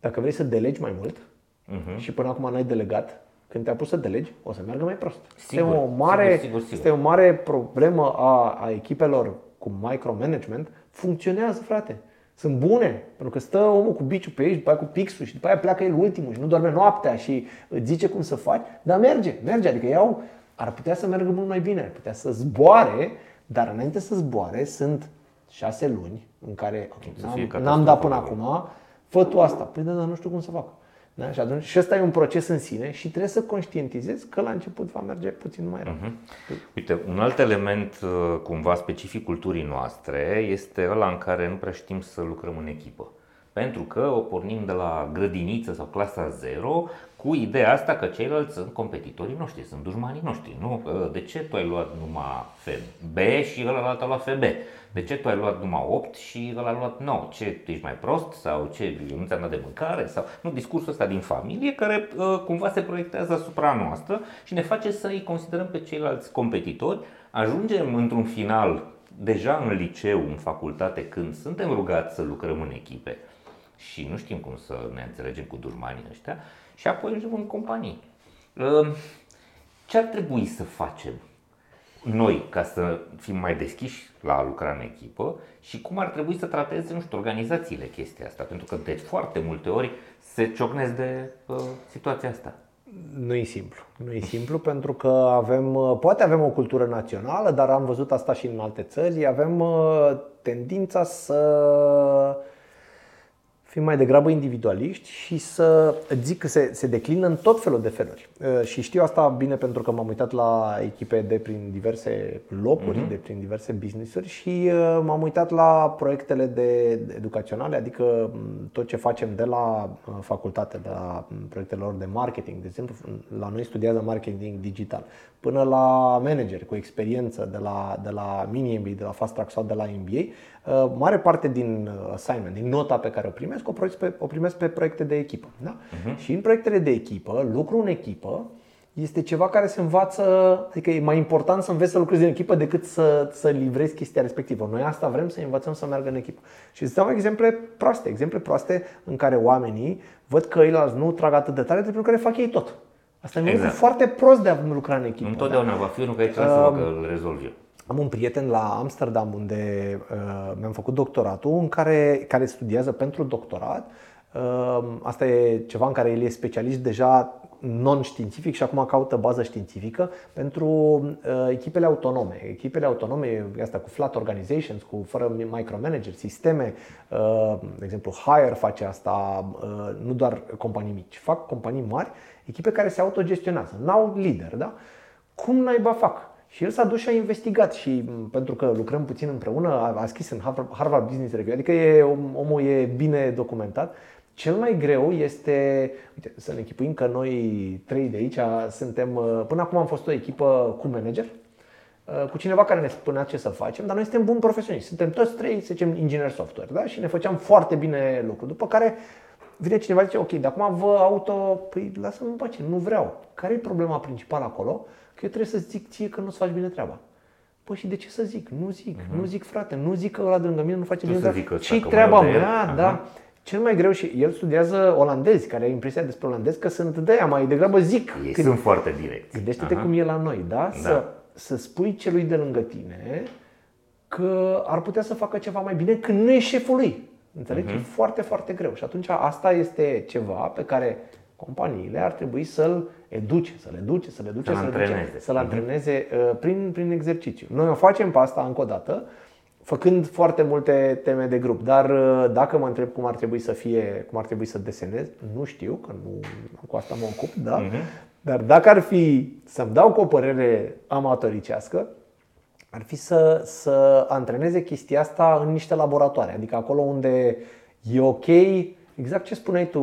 Dacă vrei să delegi mai mult uh-huh. și până acum n-ai delegat, când te-a pus să delegi, o să meargă mai prost. Sigur, este, o mare, sigur, sigur, sigur. este o mare problemă a, a echipelor cu micromanagement. Funcționează, frate. Sunt bune, pentru că stă omul cu biciul pe aici, după aia cu pixul și după aia pleacă el ultimul și nu doarme noaptea și îți zice cum să faci, dar merge, merge. Adică iau, ar putea să meargă mult mai bine, ar putea să zboare, dar înainte să zboare sunt șase luni în care okay, n-am, n-am dat până acum, fă tu asta. Păi da, dar nu știu cum să fac. Da? Și atunci și ăsta e un proces în sine și trebuie să conștientizezi că la început va merge puțin mai rău. Uh-huh.
Uite, un alt element uh, cumva specific culturii noastre este ăla în care nu prea știm să lucrăm în echipă. Pentru că o pornim de la grădiniță sau clasa 0 cu ideea asta că ceilalți sunt competitorii noștri, sunt dușmanii noștri. Nu? De ce tu ai luat numai FB și ăla a luat FB? De ce tu ai luat numai 8 și ăla a luat 9? Ce, tu ești mai prost? Sau ce, nu ți-am dat de mâncare? Sau, nu, discursul ăsta din familie care uh, cumva se proiectează asupra noastră și ne face să îi considerăm pe ceilalți competitori. Ajungem într-un final deja în liceu, în facultate, când suntem rugați să lucrăm în echipe și nu știm cum să ne înțelegem cu dușmanii ăștia și apoi ajungem în companii. Uh, ce ar trebui să facem noi ca să fim mai deschiși la a lucra în echipă și cum ar trebui să trateze, nu știu, organizațiile chestia asta, pentru că de foarte multe ori se ciocnesc de uh, situația asta.
Nu e simplu. Nu e simplu pentru că avem, uh, poate avem o cultură națională, dar am văzut asta și în alte țări, avem uh, tendința să fim mai degrabă individualiști și să zic că se, se declină în tot felul de feluri. Uh, și știu asta bine pentru că m-am uitat la echipe de prin diverse locuri, uh-huh. de prin diverse business-uri și uh, m-am uitat la proiectele de educaționale, adică mm, tot ce facem de la uh, facultate, de la mm, proiectele lor de marketing, de exemplu, la noi studiază marketing digital, până la manageri cu experiență de la, de la mini-MBA, de la fast track sau de la MBA, Uh, mare parte din uh, assignment, din nota pe care o primesc, o primesc pe, o primesc pe proiecte de echipă. Da? Uh-huh. Și în proiectele de echipă, lucru în echipă este ceva care se învață, adică e mai important să înveți să lucrezi în echipă decât să, să livrezi chestia respectivă. Noi asta vrem să învățăm să meargă în echipă. Și îți dau exemple proaste, exemple proaste în care oamenii văd că ei nu trag atât de tare, pentru care fac ei tot. Asta e exact. foarte prost de a lucra în echipă.
Întotdeauna da? va fi unul care trebuie uh, să facă, îl rezolvi eu.
Am un prieten la Amsterdam unde uh, mi-am făcut doctoratul, în care, care studiază pentru doctorat. Uh, asta e ceva în care el e specialist deja non-științific și acum caută bază științifică pentru uh, echipele autonome. Echipele autonome, asta cu flat organizations, cu fără micromanager, sisteme, uh, de exemplu Hire face asta, uh, nu doar companii mici, fac companii mari, echipe care se autogestionează, n-au lider, da? Cum naiba fac? Și el s-a dus și a investigat și pentru că lucrăm puțin împreună, a, a scris în Harvard Business Review, adică e, omul e bine documentat. Cel mai greu este, uite, să ne echipuim că noi trei de aici suntem, până acum am fost o echipă cu manager, uh, cu cineva care ne spunea ce să facem, dar noi suntem buni profesioniști. Suntem toți trei, să zicem, ingineri software, da? Și ne făceam foarte bine lucru. După care vine cineva și zice, ok, de acum vă auto, păi lasă-mă în pace, nu vreau. Care e problema principală acolo? Că eu trebuie să zic ție că nu-ți faci bine treaba. Păi și de ce să zic? Nu zic, uh-huh. nu zic frate, nu zic că ăla de lângă mine nu face bine treaba. Ce treaba mea, da. Uh-huh. Cel mai greu și el studiază olandezi, care are impresia despre olandezi că sunt de aia, mai degrabă zic.
Ei când... sunt foarte direct.
Gândește-te uh-huh. cum e la noi, da? da? Să, să spui celui de lângă tine că ar putea să facă ceva mai bine când nu e șeful lui. Înțelegi? Uh-huh. E foarte, foarte greu. Și atunci asta este ceva pe care companiile ar trebui să-l educe, să-l educe, să-l educe, să-l, să antreneze, să-l mhm. antreneze uh, prin, prin exercițiu. Noi o facem pe asta încă o dată, făcând foarte multe teme de grup. Dar uh, dacă mă întreb cum ar trebui să fie, cum ar trebui să desenez, nu știu, că nu cu asta mă ocup, da? Uh-huh. Dar dacă ar fi să-mi dau cu o părere amatoricească, ar fi să, să antreneze chestia asta în niște laboratoare. Adică acolo unde e ok, exact ce spuneai tu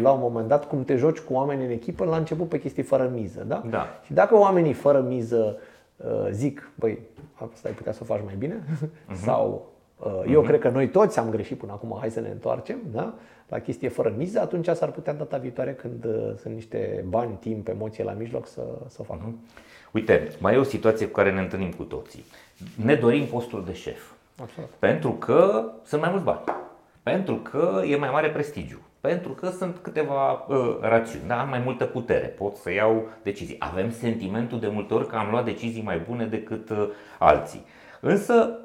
la un moment dat, cum te joci cu oameni în echipă la început pe chestii fără miză. Da?
da.
Și dacă oamenii fără miză uh, zic, băi, asta ai putea să o faci mai bine, uh-huh. sau uh, eu uh-huh. cred că noi toți am greșit până acum, hai să ne întoarcem, da? la chestie fără miză, atunci s-ar putea data viitoare când uh, sunt niște bani, timp, emoție la mijloc să, să o facă. Uh-huh.
Uite, mai e o situație cu care ne întâlnim cu toții. Ne dorim postul de șef.
Absolut.
Pentru că sunt mai mulți bani. Pentru că e mai mare prestigiu. Pentru că sunt câteva uh, rațiuni, da? am mai multă putere, pot să iau decizii. Avem sentimentul de multe ori că am luat decizii mai bune decât uh, alții. Însă,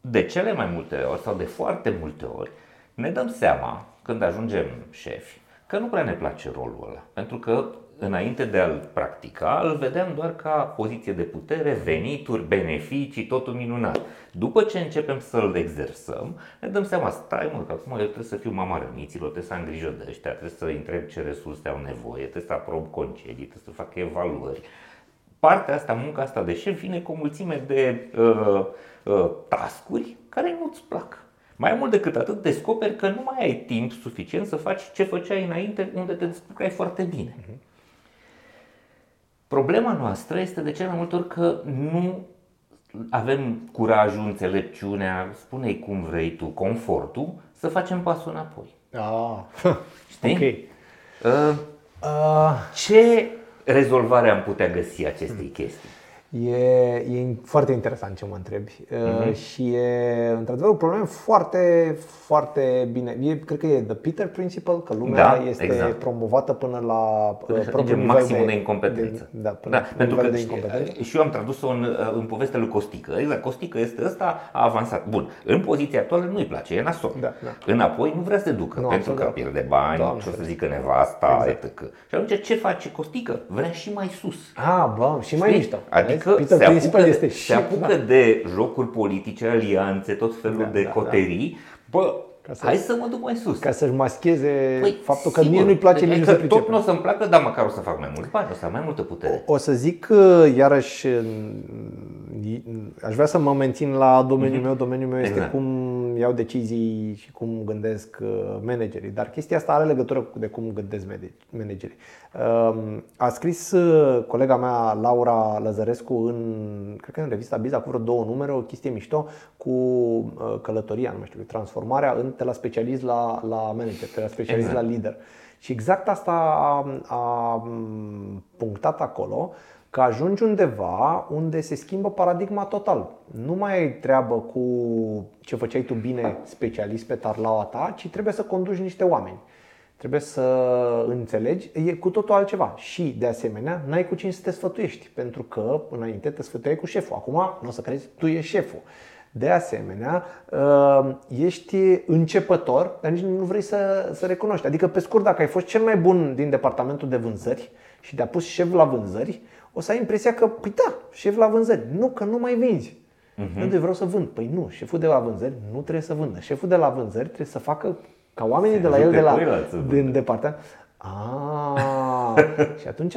de cele mai multe ori sau de foarte multe ori, ne dăm seama când ajungem șefi că nu prea ne place rolul ăla. Pentru că înainte de a-l practica, îl vedeam doar ca poziție de putere, venituri, beneficii, totul minunat. După ce începem să-l exersăm, ne dăm seama, stai mă, că acum eu trebuie să fiu mama răniților, trebuie să am grijă de ăștia, trebuie să întreb ce resurse au nevoie, trebuie să aprob concedii, trebuie să fac evaluări. Partea asta, munca asta de șef, vine cu o mulțime de uh, uh, tascuri care nu-ți plac. Mai mult decât atât, descoperi că nu mai ai timp suficient să faci ce făceai înainte, unde te descurcai foarte bine. Uh-huh. Problema noastră este de cele mai multe ori că nu avem curajul, înțelepciunea, spune cum vrei tu, confortul, să facem pasul înapoi.
Ah, [LAUGHS]
Știi? Okay. Uh, uh, ce rezolvare am putea găsi acestei chestii?
E, e foarte interesant ce mă întrebi uh-huh. și e într-adevăr o problemă foarte, foarte bine. E, cred că e The Peter Principle, că lumea da, este exact. promovată până la
până propriul maximul de, de incompetență. De, da, până da, pentru că de incompetență. și eu am tradus-o în, în povestea lui Costică. Exact, Costică este ăsta, a avansat. Bun, în poziția actuală nu-i place, e nasol. Da, da. Înapoi nu vrea să se ducă, nu, pentru că da. pierde bani, Doamne, ce o să zică nevasta, exact. etc. Și atunci ce face Costică? Vrea și mai sus.
Ah, bă, și mai mișto.
Adică Adică se apucă, este se apucă da. de jocuri politice, alianțe, tot felul da, de da, coterii. Da. Bă, ca să, Hai să mă duc mai sus.
Ca să-și mascheze păi, faptul că sigur. mie nu-i place nici
să Tot nu o să-mi placă, dar măcar o să fac mai mult bani, o să am mai multă putere.
O, o să zic iarăși, aș vrea să mă mențin la domeniul mm-hmm. meu. Domeniul meu este exact. cum iau decizii și cum gândesc uh, managerii. Dar chestia asta are legătură cu de cum gândesc managerii. Um, a scris uh, colega mea, Laura Lăzărescu, în, cred că în revista Biza, cu vreo două numere, o chestie mișto cu uh, călătoria, nu mai știu, transformarea în de la specialist la, la manager, de la specialist exact. la lider. Și exact asta a, a punctat acolo, că ajungi undeva unde se schimbă paradigma total. Nu mai ai treabă cu ce făceai tu bine specialist pe tarlaua ta, ci trebuie să conduci niște oameni. Trebuie să înțelegi, e cu totul altceva. Și, de asemenea, n-ai cu cine să te sfătuiești, pentru că înainte te sfătuiai cu șeful. Acum nu o să crezi, tu ești șeful. De asemenea, uh, ești începător, dar nici nu vrei să, să recunoști. Adică, pe scurt, dacă ai fost cel mai bun din departamentul de vânzări și te-a pus șef la vânzări, o să ai impresia că, păi da, șef la vânzări. Nu, că nu mai vinzi. Uh-huh. Unde vreau să vând? Păi nu, șeful de la vânzări nu trebuie să vândă. Șeful de la vânzări trebuie să facă ca oamenii Se de la el, de la, din departament. Ah, [LAUGHS] și atunci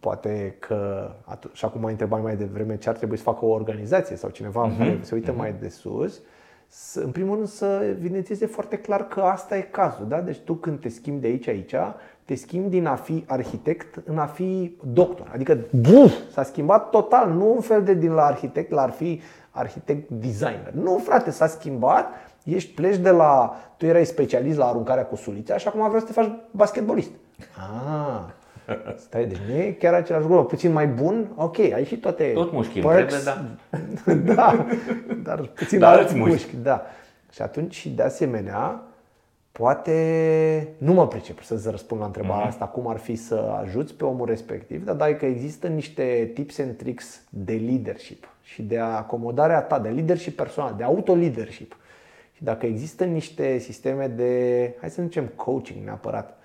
poate că, și acum mai întrebai mai devreme ce ar trebui să facă o organizație sau cineva uh-huh. care se uită uh-huh. mai de sus, să, în primul rând să evidențieze foarte clar că asta e cazul. Da? Deci tu când te schimbi de aici aici, te schimbi din a fi arhitect în a fi doctor. Adică buf, s-a schimbat total, nu un fel de din la arhitect la a fi arhitect designer. Nu, frate, s-a schimbat, ești pleci de la, tu erai specialist la aruncarea cu sulițe, așa cum vreau să te faci basketbolist. Ah, Stai, deci nu e chiar același lucru, puțin mai bun, ok, ai și toate
Tot mușchi perks,
da. [LAUGHS] da, dar puțin dar alți mușchi. mușchi. Da. Și atunci, de asemenea, poate, nu mă pricep să-ți răspund la întrebarea uh-huh. asta, cum ar fi să ajuți pe omul respectiv, dar dacă există niște tips and tricks de leadership și de acomodarea ta, de leadership personal, de auto-leadership. Și dacă există niște sisteme de, hai să zicem, coaching neapărat,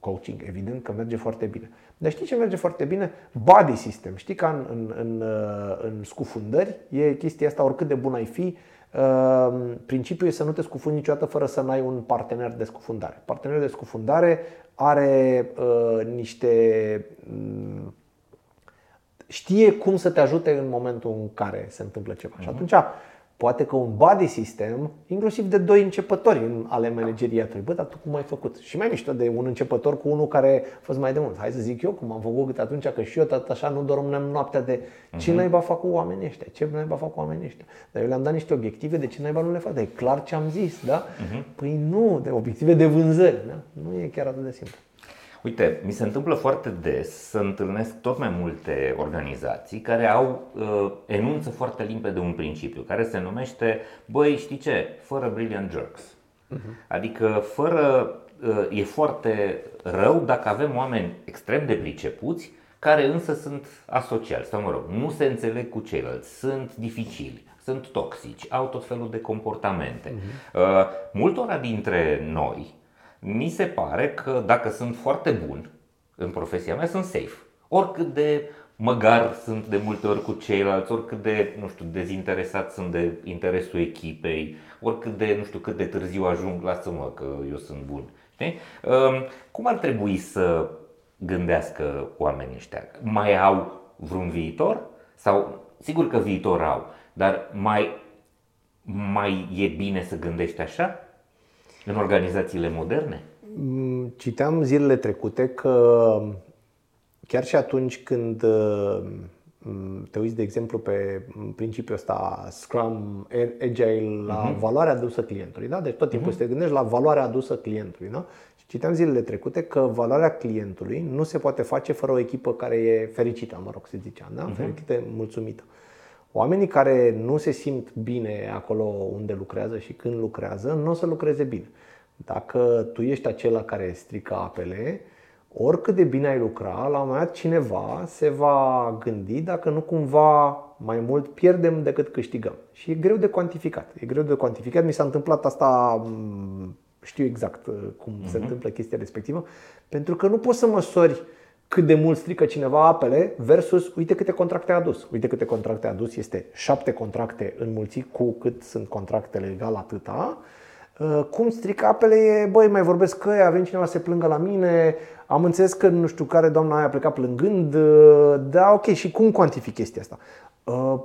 coaching, evident că merge foarte bine. Dar știi ce merge foarte bine? Body system. Știi că în, în, în, uh, în scufundări e chestia asta, oricât de bun ai fi, uh, principiul e să nu te scufundi niciodată fără să n-ai un partener de scufundare. Partenerul de scufundare are uh, niște mm, știe cum să te ajute în momentul în care se întâmplă ceva. Uh-huh. Și mhm. atunci Poate că un body system, inclusiv de doi începători în ale manageriatului. Bă, dar tu cum ai făcut? Și mai mișto de un începător cu unul care a fost mai de mult. Hai să zic eu cum am făcut atunci, că și eu tot așa nu dormem noaptea de ce uh-huh. naiba fac cu oamenii ăștia, ce naiba fac cu oamenii ăștia. Dar eu le-am dat niște obiective de ce naiba nu le fac. Dar e clar ce am zis, da? Uh-huh. Păi nu, de obiective de vânzări, da? Nu e chiar atât de simplu.
Uite, mi se întâmplă foarte des să întâlnesc tot mai multe organizații care au uh, enunță foarte limpede un principiu care se numește, băi, știi ce, fără brilliant jerks. Uh-huh. Adică fără uh, e foarte rău dacă avem oameni extrem de pricepuți care însă sunt asociali sau mă rog, nu se înțeleg cu ceilalți, sunt dificili, sunt toxici, au tot felul de comportamente. Uh-huh. Uh, multora dintre noi mi se pare că dacă sunt foarte bun în profesia mea, sunt safe. Oricât de măgar sunt de multe ori cu ceilalți, oricât de, nu știu, dezinteresat sunt de interesul echipei, oricât de, nu știu, cât de târziu ajung, lasă-mă că eu sunt bun. Știi? Um, cum ar trebui să gândească oamenii ăștia? Mai au vreun viitor? Sau, sigur că viitor au, dar mai, mai e bine să gândești așa? În organizațiile moderne?
Mm, citeam zilele trecute că chiar și atunci când mm, te uiți, de exemplu, pe principiul ăsta Scrum, Agile, la uh-huh. valoarea adusă clientului, da? Deci tot timpul uh-huh. să te gândești la valoarea adusă clientului, da? Și citeam zilele trecute că valoarea clientului nu se poate face fără o echipă care e fericită, mă rog să zicea, da? Uh-huh. Fericită, mulțumită. Oamenii care nu se simt bine acolo unde lucrează și când lucrează, nu o să lucreze bine. Dacă tu ești acela care strică apele, oricât de bine ai lucra, la un moment dat cineva se va gândi dacă nu cumva mai mult pierdem decât câștigăm. Și e greu de cuantificat. E greu de cuantificat. Mi s-a întâmplat asta, mm, știu exact uh, cum uh-huh. se mhm. întâmplă chestia respectivă, pentru că nu poți să măsori cât de mult strică cineva apele versus uite câte contracte a adus. Uite câte contracte a adus, este șapte contracte înmulțit cu cât sunt contractele egal atâta. Uh, cum strică apele e, băi, mai vorbesc că a venit cineva să se plângă la mine, am înțeles că nu știu care doamna aia a plecat plângând, uh, da, ok, și cum cuantific chestia asta? Uh,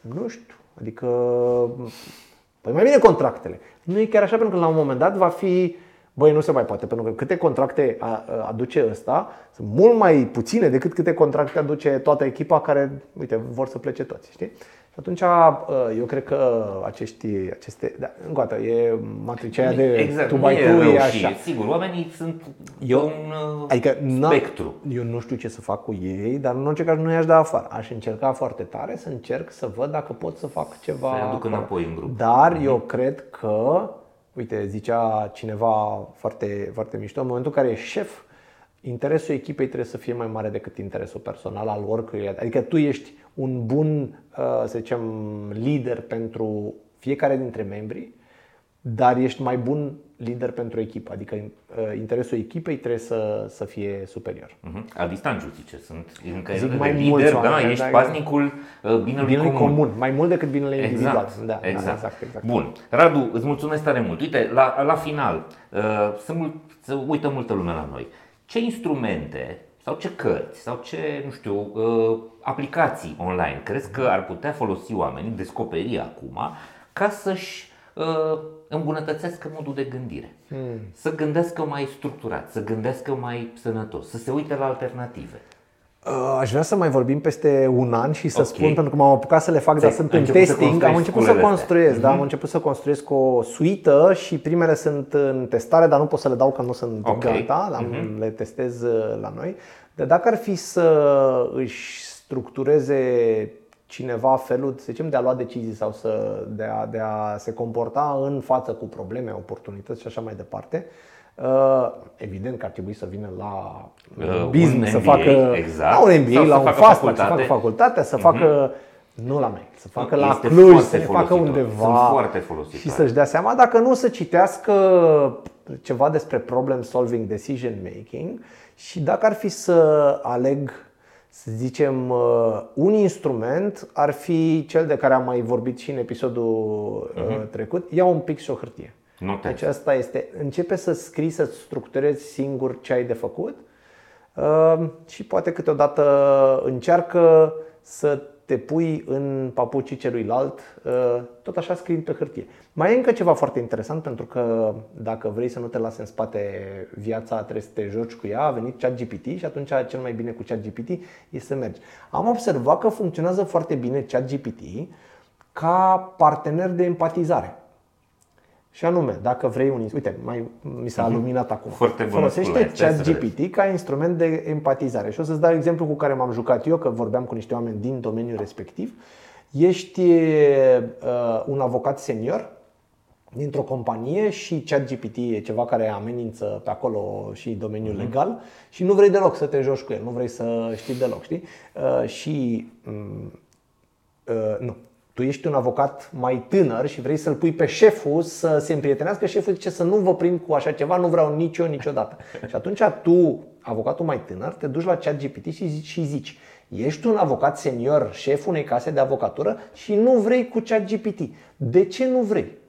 nu știu, adică, păi mai bine contractele. Nu e chiar așa, pentru că la un moment dat va fi Băi, nu se mai poate, pentru că câte contracte aduce ăsta sunt mult mai puține decât câte contracte aduce toată echipa care, uite, vor să plece toți, știi? Și atunci eu cred că acești, aceste, da, încă o dată, e matricea aia de
exact, tu mai tu, e așa. Sigur, oamenii sunt eu, un adică spectru.
Eu nu știu ce să fac cu ei, dar în orice caz nu i-aș da afară. Aș încerca foarte tare să încerc să văd dacă pot să fac ceva. Să
aduc înapoi în grup.
Dar mm-hmm. eu cred că Uite, zicea cineva foarte, foarte mișto, în momentul în care e șef, interesul echipei trebuie să fie mai mare decât interesul personal al oricui. Adică tu ești un bun, uh, să zicem, lider pentru fiecare dintre membri, dar ești mai bun lider pentru echipă, adică uh, interesul echipei trebuie să, să fie superior.
Uh-huh. Adi Stanciu zice, sunt în calitate de lider, da, oameni, ești da, paznicul uh, binelui, binelui comun. comun.
Mai mult decât binele exact, individual.
Da, da, exact. Da, exact, exact. Bun. Radu, îți mulțumesc tare mult. Uite, la, la final, uh, să, mult, să uită multă lume la noi. Ce instrumente sau ce cărți sau ce, nu știu, uh, aplicații online crezi că ar putea folosi oamenii, descoperi acum, ca să-și uh, îmbunătățească modul de gândire. Hmm. Să gândească mai structurat, să gândească mai sănătos, să se uite la alternative.
Uh, aș vrea să mai vorbim peste un an și să okay. spun, pentru că m-am apucat să le fac, dar sunt în testing. Am început să construiesc, da, am mhm. început să construiesc o suită și primele sunt în testare, dar nu pot să le dau că nu sunt okay. gata, mm-hmm. le testez uh, la noi. Dar dacă ar fi să își structureze cineva felul, să zicem, de a lua decizii sau să, de, a, de a se comporta în față cu probleme, oportunități și așa mai departe, Uh, evident că ar trebui să vină la uh, business, să facă
exact,
la un MBA, la un fast să facă facultatea, să uh-huh. facă nu la noi, să facă la Cluj, să le facă undeva
foarte
și să-și dea seama, dacă nu să citească ceva despre problem solving, decision making și dacă ar fi să aleg să zicem, uh, un instrument ar fi cel de care am mai vorbit și în episodul uh-huh. trecut. Ia un pic și o hârtie.
Notez.
Deci asta este, începe să scrii, să structurezi singur ce ai de făcut uh, și poate câteodată încearcă să te pui în papucii celuilalt, uh, tot așa scriind pe hârtie. Mai e încă ceva foarte interesant pentru că dacă vrei să nu te lase în spate viața, trebuie să te joci cu ea, a venit ChatGPT și atunci cel mai bine cu ChatGPT e să mergi. Am observat că funcționează foarte bine ChatGPT ca partener de empatizare. Și anume, dacă vrei un... Uite, mai, mi s-a mhm. luminat acum.
Foarte
Folosește ChatGPT ca instrument de empatizare. Și o să-ți dau exemplu cu care m-am jucat eu, că vorbeam cu niște oameni din domeniul respectiv. Ești uh, un avocat senior dintr-o companie și ChatGPT e ceva care amenință pe acolo și domeniul mm-hmm. legal și nu vrei deloc să te joci cu el, nu vrei să știi deloc, știi? Uh, și um, uh, nu, tu ești un avocat mai tânăr și vrei să-l pui pe șeful să se împrietenească, șeful zice să nu vă prind cu așa ceva, nu vreau nici eu niciodată. [LAUGHS] Și atunci tu, avocatul mai tânăr, te duci la ChatGPT și zici, și zici ești un avocat senior, șeful unei case de avocatură și nu vrei cu ChatGPT. De ce nu vrei?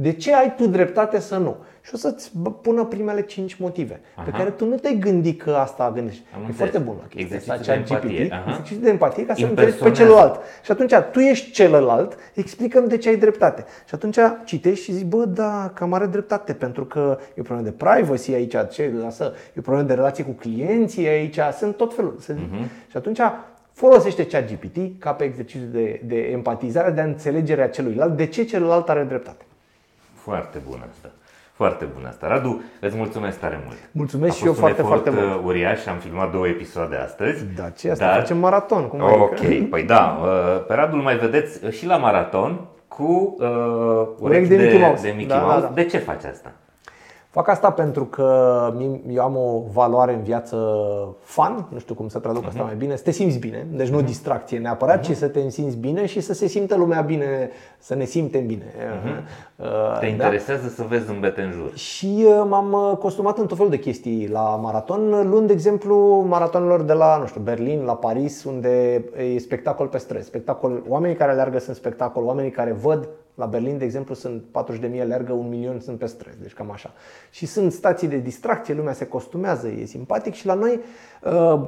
De ce ai tu dreptate să nu? Și o să-ți pună primele 5 motive Aha. pe care tu nu te gândi că asta gândești. Am e înțeles. foarte bună
chestia asta, de empatie.
Exercițiu de empatie ca să înțelegi pe celălalt. Și atunci tu ești celălalt, explicăm de ce ai dreptate. Și atunci citești și zici, bă, da, cam are dreptate, pentru că e o problemă de privacy aici, ce, lasă, e o problemă de relație cu clienții aici, sunt tot felul. Uh-huh. Și atunci folosește ChatGPT ca pe exercițiu de, de empatizare, de a înțelegere a celuilalt, de ce celălalt are dreptate.
Foarte bună asta. Foarte bun asta. Radu, îți mulțumesc tare mult.
Mulțumesc și eu foarte, foarte mult. Uh,
uriaș, am filmat două episoade astăzi.
Da, ce asta? Dar... Facem maraton. Cum
ok, adică? păi da, uh, pe Radu mai vedeți și la maraton cu uh, urechi de, de Mickey Mouse. De, Mickey da, Mouse. Da, da. de ce faci asta?
Fac asta pentru că eu am o valoare în viață fun, nu știu cum să traduc asta uh-huh. mai bine, să te simți bine, deci nu uh-huh. distracție neapărat, uh-huh. ci să te simți bine și să se simtă lumea bine, să ne simtem bine.
Uh-huh. Te da? interesează să vezi zâmbete în jur.
Și uh, m-am uh, costumat în tot felul de chestii la maraton, luând de exemplu maratonilor de la, nu știu, Berlin, la Paris, unde e spectacol pe străzi, spectacol, oamenii care alergă sunt spectacol, oamenii care văd la Berlin, de exemplu, sunt 40.000 alergă, un milion sunt pe străzi, deci cam așa. Și sunt stații de distracție, lumea se costumează, e simpatic și la noi, uh,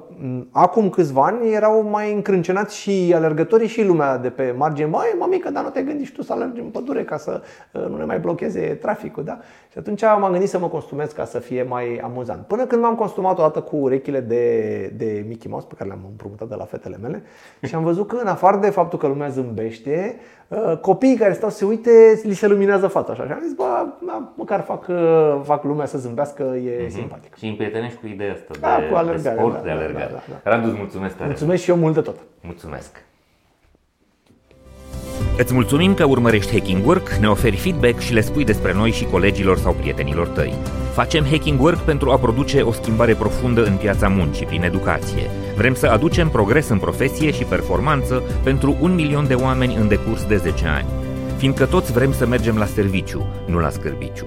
acum câțiva ani, erau mai încrâncenați și alergătorii și lumea de pe margine. Mai, mamică, dar nu te gândi și tu să alergi în pădure ca să uh, nu ne mai blocheze traficul, da? Și atunci m-am gândit să mă costumez ca să fie mai amuzant. Până când m-am costumat o dată cu urechile de, de Mickey Mouse, pe care le-am împrumutat de la fetele mele, și am văzut că, în afară de faptul că lumea zâmbește, uh, copiii care stau să se uite, li se luminează fața așa. Și am zis, bă, da, măcar fac, uh, fac lumea să zâmbească, e uh-huh. simpatic.
Și împrietenești cu ideea asta da, de, cu alergare, de sport, da, de alergare. Da, da, da. Radu, îți mulțumesc tare
Mulțumesc și eu mult de tot.
Mulțumesc. Îți mulțumim că urmărești Hacking Work, ne oferi feedback și le spui despre noi și colegilor sau prietenilor tăi. Facem Hacking Work pentru a produce o schimbare profundă în piața muncii prin educație. Vrem să aducem progres în profesie și performanță pentru un milion de oameni în decurs de 10 ani. Fiindcă toți vrem să mergem la serviciu, nu la scârbiciu.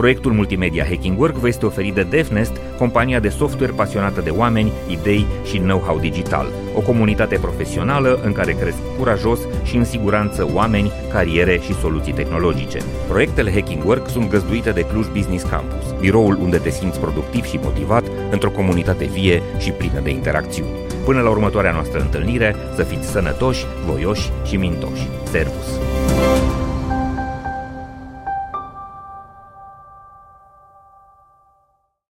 Proiectul multimedia Hacking Work vă este oferit de DevNest, compania de software pasionată de oameni, idei și know-how digital. O comunitate profesională în care cresc curajos și în siguranță oameni, cariere și soluții tehnologice. Proiectele Hacking Work sunt găzduite de Cluj Business Campus, biroul unde te simți productiv și motivat într-o comunitate vie și plină de interacțiuni. Până la următoarea noastră întâlnire, să fiți sănătoși, voioși și mintoși. Servus!